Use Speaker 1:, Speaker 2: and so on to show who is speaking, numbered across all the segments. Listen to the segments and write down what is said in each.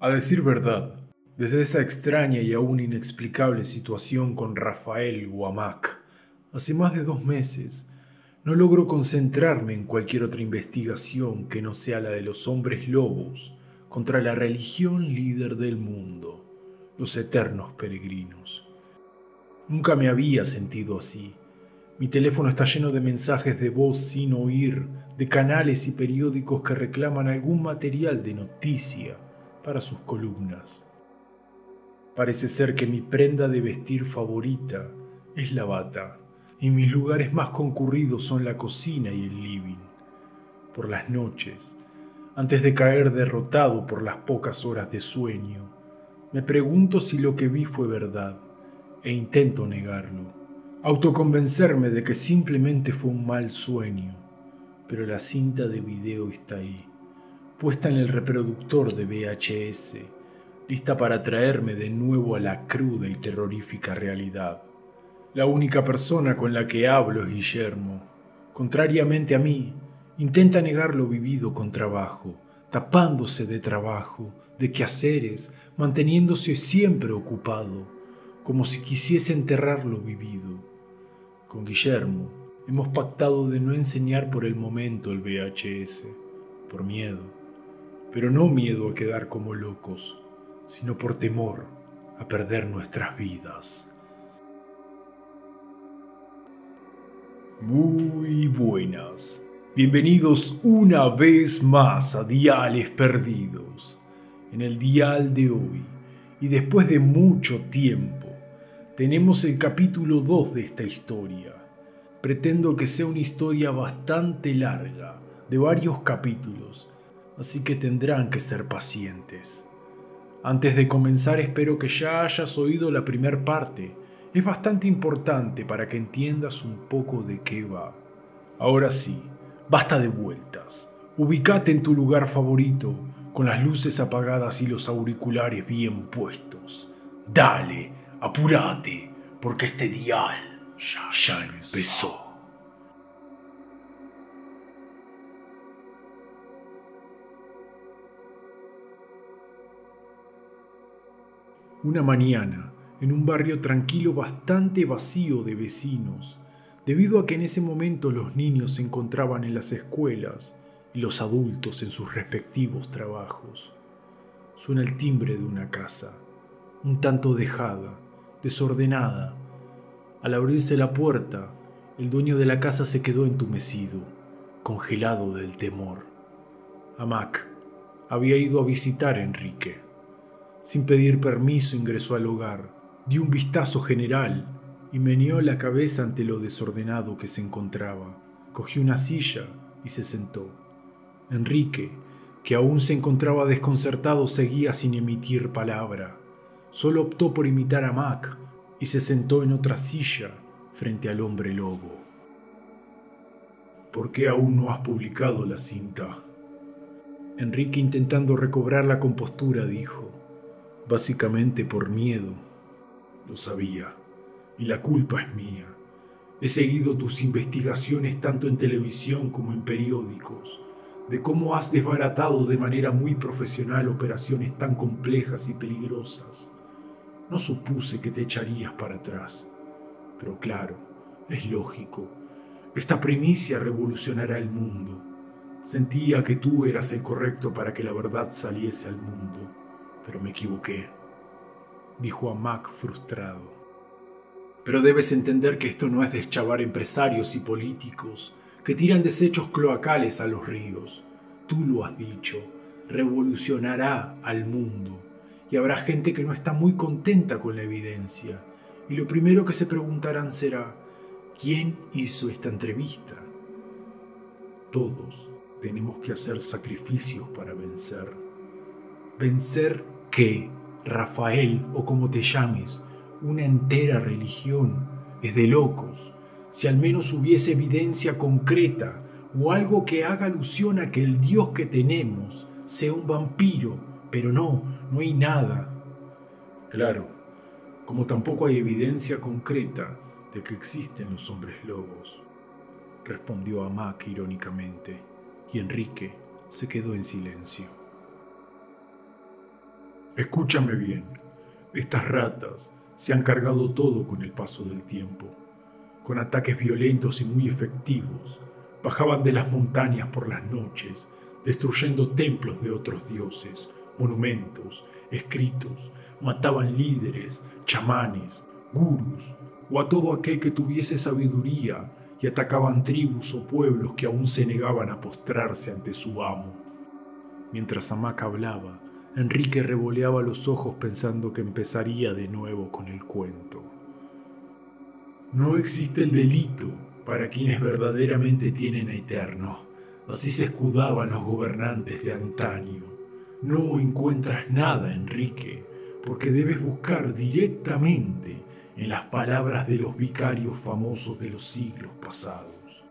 Speaker 1: A decir verdad, desde esa extraña y aún inexplicable situación con Rafael Guamac, hace más de dos meses, no logro concentrarme en cualquier otra investigación que no sea la de los hombres lobos contra la religión líder del mundo, los eternos peregrinos. Nunca me había sentido así. Mi teléfono está lleno de mensajes de voz sin oír, de canales y periódicos que reclaman algún material de noticia para sus columnas. Parece ser que mi prenda de vestir favorita es la bata, y mis lugares más concurridos son la cocina y el living. Por las noches, antes de caer derrotado por las pocas horas de sueño, me pregunto si lo que vi fue verdad, e intento negarlo, autoconvencerme de que simplemente fue un mal sueño, pero la cinta de video está ahí puesta en el reproductor de VHS, lista para traerme de nuevo a la cruda y terrorífica realidad. La única persona con la que hablo es Guillermo. Contrariamente a mí, intenta negar lo vivido con trabajo, tapándose de trabajo, de quehaceres, manteniéndose siempre ocupado, como si quisiese enterrar lo vivido. Con Guillermo hemos pactado de no enseñar por el momento el VHS, por miedo pero no miedo a quedar como locos, sino por temor a perder nuestras vidas. Muy buenas. Bienvenidos una vez más a Diales Perdidos. En el dial de hoy, y después de mucho tiempo, tenemos el capítulo 2 de esta historia. Pretendo que sea una historia bastante larga, de varios capítulos, así que tendrán que ser pacientes. Antes de comenzar espero que ya hayas oído la primera parte. Es bastante importante para que entiendas un poco de qué va. Ahora sí, basta de vueltas. Ubicate en tu lugar favorito, con las luces apagadas y los auriculares bien puestos. Dale, apúrate, porque este dial ya empezó. Una mañana, en un barrio tranquilo bastante vacío de vecinos, debido a que en ese momento los niños se encontraban en las escuelas y los adultos en sus respectivos trabajos. Suena el timbre de una casa, un tanto dejada, desordenada. Al abrirse la puerta, el dueño de la casa se quedó entumecido, congelado del temor. Amac había ido a visitar a Enrique. Sin pedir permiso ingresó al hogar, dio un vistazo general y meneó la cabeza ante lo desordenado que se encontraba. Cogió una silla y se sentó. Enrique, que aún se encontraba desconcertado, seguía sin emitir palabra. Solo optó por imitar a Mac y se sentó en otra silla frente al hombre lobo. ¿Por qué aún no has publicado la cinta? Enrique, intentando recobrar la compostura, dijo, básicamente por miedo. Lo sabía, y la culpa es mía. He seguido tus investigaciones tanto en televisión como en periódicos, de cómo has desbaratado de manera muy profesional operaciones tan complejas y peligrosas. No supuse que te echarías para atrás, pero claro, es lógico. Esta primicia revolucionará el mundo. Sentía que tú eras el correcto para que la verdad saliese al mundo pero me equivoqué, dijo a Mac frustrado. Pero debes entender que esto no es deschavar empresarios y políticos que tiran desechos cloacales a los ríos. Tú lo has dicho, revolucionará al mundo y habrá gente que no está muy contenta con la evidencia. Y lo primero que se preguntarán será, ¿quién hizo esta entrevista? Todos tenemos que hacer sacrificios para vencer. Vencer que Rafael, o como te llames, una entera religión, es de locos. Si al menos hubiese evidencia concreta o algo que haga alusión a que el Dios que tenemos sea un vampiro, pero no, no hay nada. Claro, como tampoco hay evidencia concreta de que existen los hombres lobos, respondió Amac irónicamente, y Enrique se quedó en silencio. Escúchame bien, estas ratas se han cargado todo con el paso del tiempo. Con ataques violentos y muy efectivos, bajaban de las montañas por las noches, destruyendo templos de otros dioses, monumentos, escritos, mataban líderes, chamanes, gurus o a todo aquel que tuviese sabiduría y atacaban tribus o pueblos que aún se negaban a postrarse ante su amo. Mientras Amaca hablaba, Enrique revoleaba los ojos pensando que empezaría de nuevo con el cuento. No existe el delito para quienes verdaderamente tienen a Eterno. Así se escudaban los gobernantes de antaño. No encuentras nada, Enrique, porque debes buscar directamente en las palabras de los vicarios famosos de los siglos pasados.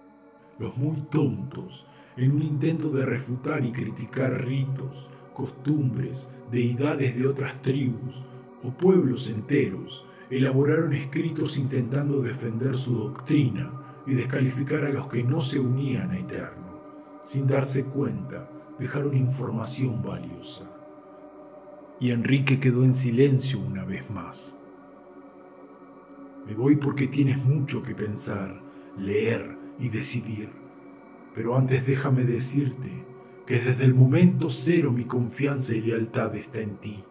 Speaker 1: Los muy tontos, en un intento de refutar y criticar ritos, costumbres, deidades de otras tribus o pueblos enteros, elaboraron escritos intentando defender su doctrina y descalificar a los que no se unían a Eterno. Sin darse cuenta, dejaron información valiosa. Y Enrique quedó en silencio una vez más. Me voy porque tienes mucho que pensar, leer y decidir. Pero antes déjame decirte que desde el momento cero mi confianza y lealtad está en ti.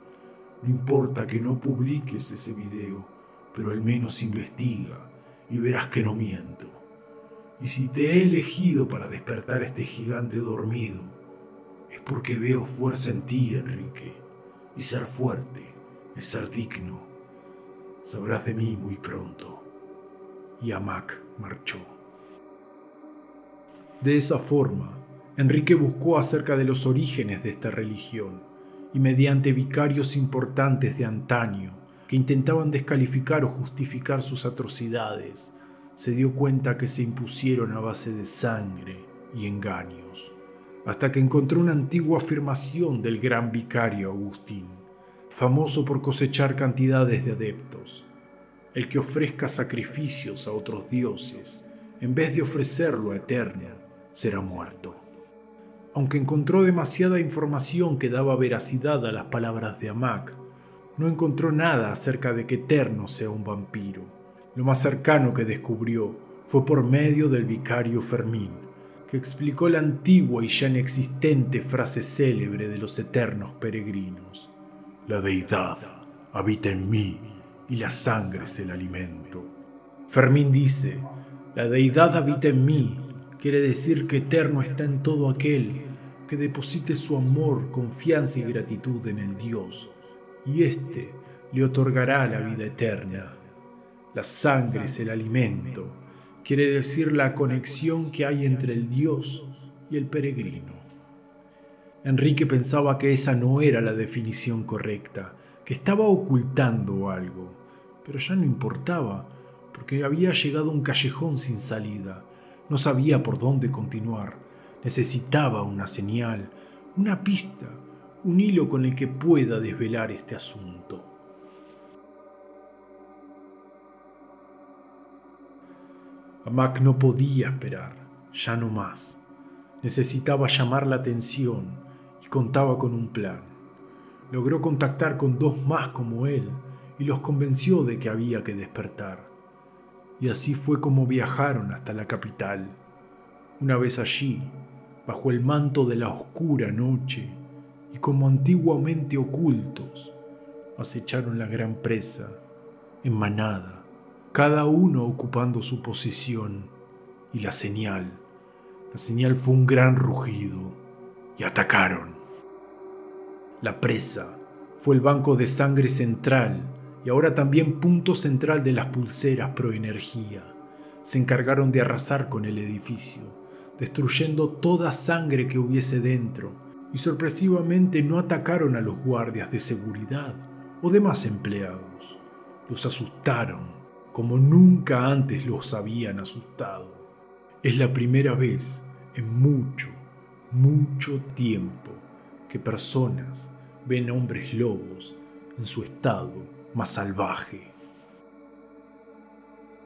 Speaker 1: No importa que no publiques ese video, pero al menos investiga y verás que no miento. Y si te he elegido para despertar a este gigante dormido, es porque veo fuerza en ti, Enrique. Y ser fuerte es ser digno Sabrás de mí muy pronto. Y Amac marchó. De esa forma, Enrique buscó acerca de los orígenes de esta religión y mediante vicarios importantes de antaño que intentaban descalificar o justificar sus atrocidades, se dio cuenta que se impusieron a base de sangre y engaños, hasta que encontró una antigua afirmación del gran vicario Agustín famoso por cosechar cantidades de adeptos. El que ofrezca sacrificios a otros dioses, en vez de ofrecerlo a Eternia, será muerto. Aunque encontró demasiada información que daba veracidad a las palabras de Amak, no encontró nada acerca de que Eterno sea un vampiro. Lo más cercano que descubrió fue por medio del vicario Fermín, que explicó la antigua y ya inexistente frase célebre de los eternos peregrinos. La deidad habita en mí y la sangre es el alimento. Fermín dice, la deidad habita en mí, quiere decir que eterno está en todo aquel que deposite su amor, confianza y gratitud en el Dios, y éste le otorgará la vida eterna. La sangre es el alimento, quiere decir la conexión que hay entre el Dios y el peregrino. Enrique pensaba que esa no era la definición correcta, que estaba ocultando algo, pero ya no importaba, porque había llegado a un callejón sin salida, no sabía por dónde continuar, necesitaba una señal, una pista, un hilo con el que pueda desvelar este asunto. Mac no podía esperar, ya no más. Necesitaba llamar la atención, contaba con un plan. Logró contactar con dos más como él y los convenció de que había que despertar. Y así fue como viajaron hasta la capital. Una vez allí, bajo el manto de la oscura noche y como antiguamente ocultos, acecharon la gran presa, en manada, cada uno ocupando su posición y la señal. La señal fue un gran rugido y atacaron. La presa fue el banco de sangre central y ahora también punto central de las pulseras proenergía. Se encargaron de arrasar con el edificio, destruyendo toda sangre que hubiese dentro, y sorpresivamente no atacaron a los guardias de seguridad o demás empleados. Los asustaron como nunca antes los habían asustado. Es la primera vez en mucho, mucho tiempo que personas ven hombres lobos en su estado más salvaje.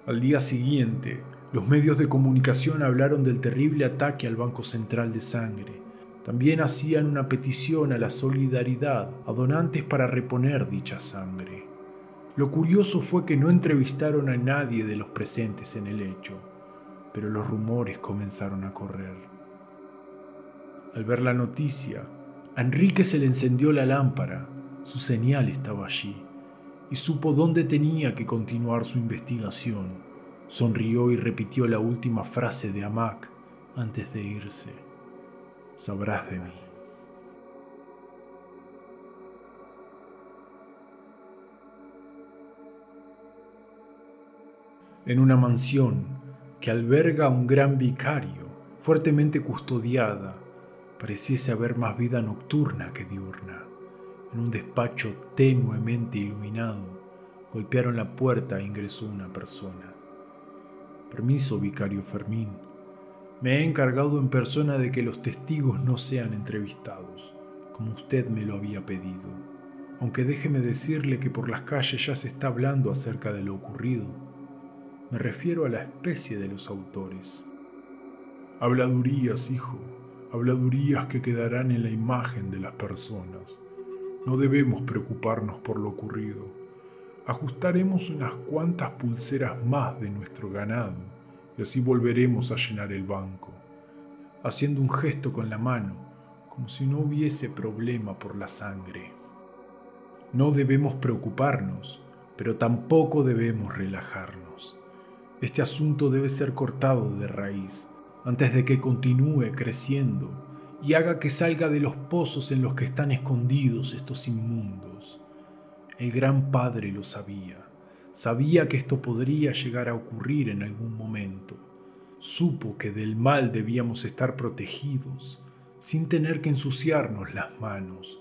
Speaker 1: Al día siguiente, los medios de comunicación hablaron del terrible ataque al Banco Central de Sangre, También hacían una petición a la solidaridad a donantes para reponer dicha sangre. Lo curioso fue que no entrevistaron a nadie de los presentes en el hecho, pero los rumores comenzaron a correr. Al ver la noticia, a Enrique se le encendió la lámpara, su señal estaba allí, y supo dónde tenía que continuar su investigación. Sonrió y repitió la última frase de Amac antes de irse. Sabrás de mí. En una mansión que alberga un gran vicario, fuertemente custodiada, pareciese haber más vida nocturna que diurna. En un despacho tenuemente iluminado, golpearon la puerta e ingresó una persona. Permiso, vicario Fermín. Me he encargado en persona de que los testigos no sean entrevistados, como usted me lo había pedido. Aunque déjeme decirle que por las calles ya se está hablando acerca de lo ocurrido. Me refiero a la especie de los autores. Habladurías, hijo, habladurías que quedarán en la imagen de las personas. No debemos preocuparnos por lo ocurrido ajustaremos unas cuantas pulseras más de nuestro ganado y así volveremos a llenar el banco, haciendo un gesto con la mano, como si no hubiese problema por la sangre. No debemos preocuparnos, pero tampoco debemos relajarnos. Este asunto debe ser cortado de raíz antes de que continúe creciendo y haga que salga de los pozos en los que están escondidos estos inmundos. El gran padre lo sabía. Sabía que esto podría llegar a ocurrir en algún momento. Supo que del mal debíamos estar protegidos, sin tener que ensuciarnos las manos.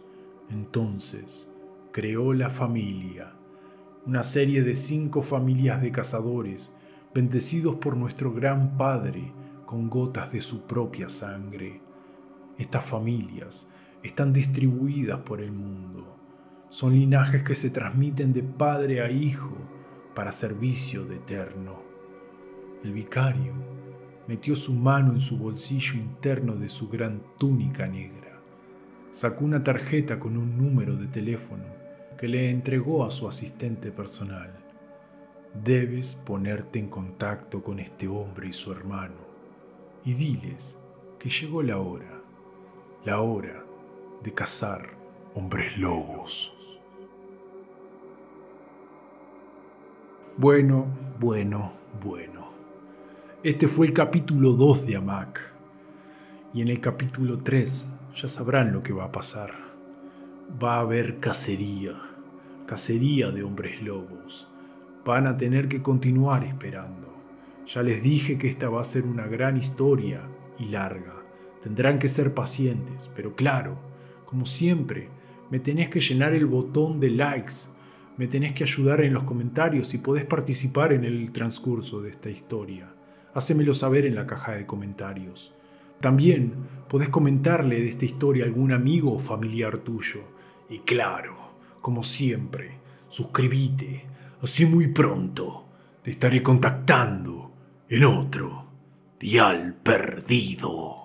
Speaker 1: Entonces, creó la familia, una serie de cinco familias de cazadores, bendecidos por nuestro gran Padre con gotas de su propia sangre. Estas familias están distribuidas por el mundo son linajes que se transmiten de padre a hijo para servicio de eterno. El vicario metió su mano en su bolsillo interno de su gran túnica negra. Sacó una tarjeta con un número de teléfono que le entregó a su asistente personal. Debes ponerte en contacto con este hombre y su hermano y diles que llegó la hora, la hora de cazar hombres lobos. Bueno, bueno, bueno. Este fue el capítulo 2 de Amac. Y en el capítulo 3 ya sabrán lo que va a pasar. Va a haber cacería. Cacería de hombres lobos. Van a tener que continuar esperando. Ya les dije que esta va a ser una gran historia y larga. Tendrán que ser pacientes, pero claro, como siempre, me tenés que llenar el botón de likes me tenés que ayudar en los comentarios y podés participar en el transcurso de esta historia. Hacémelo saber en la caja de comentarios. También podés comentarle de esta historia a algún amigo o familiar tuyo. Y claro, como siempre, suscríbete. Así muy pronto te estaré contactando en otro Dial Perdido.